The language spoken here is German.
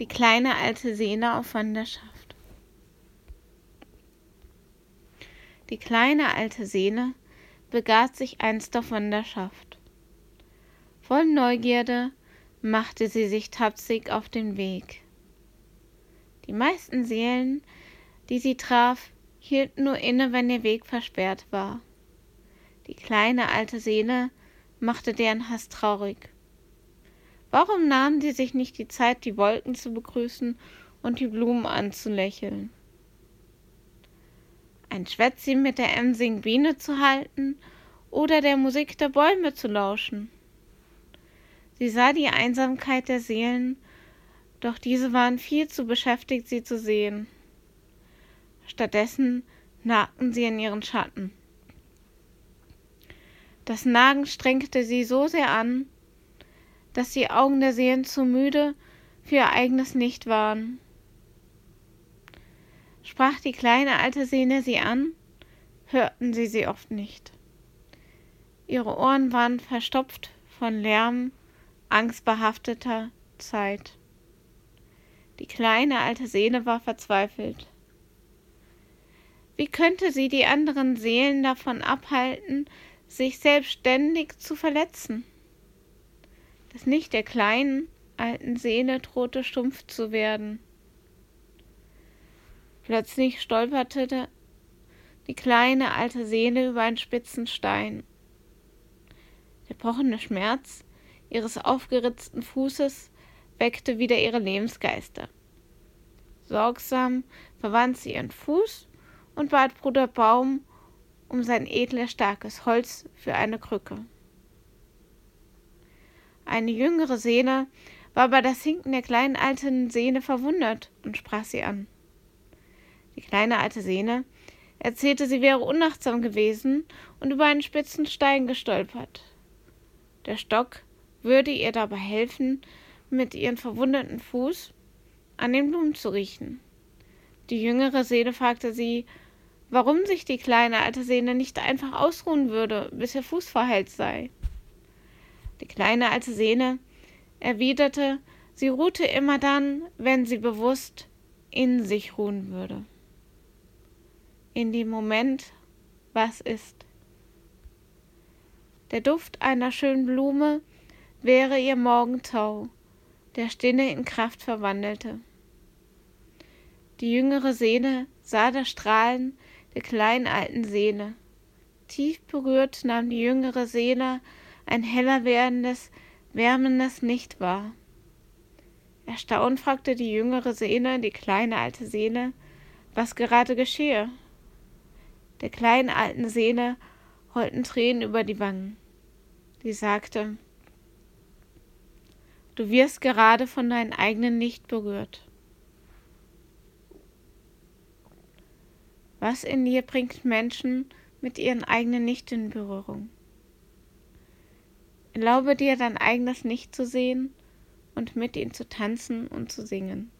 Die kleine alte Seele auf Wanderschaft. Die kleine alte Seele begab sich einst auf Wanderschaft. Voll Neugierde machte sie sich tapsig auf den Weg. Die meisten Seelen, die sie traf, hielten nur inne, wenn ihr Weg versperrt war. Die kleine alte Seele machte deren Hass traurig. Warum nahmen sie sich nicht die Zeit, die Wolken zu begrüßen und die Blumen anzulächeln? Ein Schwätzchen mit der emsigen Biene zu halten oder der Musik der Bäume zu lauschen. Sie sah die Einsamkeit der Seelen, doch diese waren viel zu beschäftigt, sie zu sehen. Stattdessen nagten sie in ihren Schatten. Das Nagen strengte sie so sehr an, dass die Augen der Seelen zu müde für ihr eigenes Licht waren. Sprach die kleine alte Seele sie an, hörten sie sie oft nicht. Ihre Ohren waren verstopft von Lärm, angstbehafteter Zeit. Die kleine alte Seele war verzweifelt. Wie könnte sie die anderen Seelen davon abhalten, sich selbstständig zu verletzen? Dass nicht der kleinen, alten Seele drohte stumpf zu werden. Plötzlich stolperte die kleine alte Seele über einen spitzen Stein. Der pochende Schmerz ihres aufgeritzten Fußes weckte wieder ihre Lebensgeister. Sorgsam verwand sie ihren Fuß und bat Bruder Baum um sein edles, starkes Holz für eine Krücke. Eine jüngere Seele war über das Hinken der kleinen alten Seele verwundert und sprach sie an. Die kleine alte Seele erzählte, sie wäre unachtsam gewesen und über einen spitzen Stein gestolpert. Der Stock würde ihr dabei helfen, mit ihrem verwundeten Fuß an den Blumen zu riechen. Die jüngere Seele fragte sie, warum sich die kleine alte Seele nicht einfach ausruhen würde, bis ihr Fuß verheilt sei. Die kleine alte Sehne erwiderte, sie ruhte immer dann, wenn sie bewusst in sich ruhen würde. In dem Moment, was ist. Der Duft einer schönen Blume wäre ihr Morgentau, der Stinne in Kraft verwandelte. Die jüngere Seele sah das Strahlen der kleinen alten Seele. Tief berührt nahm die jüngere Seele ein heller werdendes, wärmendes Licht war. Erstaunt fragte die jüngere Seele die kleine alte Seele, was gerade geschehe. Der kleinen alten Seele rollten Tränen über die Wangen. Sie sagte, Du wirst gerade von deinem eigenen Licht berührt. Was in dir bringt Menschen mit ihren eigenen Licht in Berührung? Erlaube dir dein eigenes Nicht zu sehen und mit ihm zu tanzen und zu singen.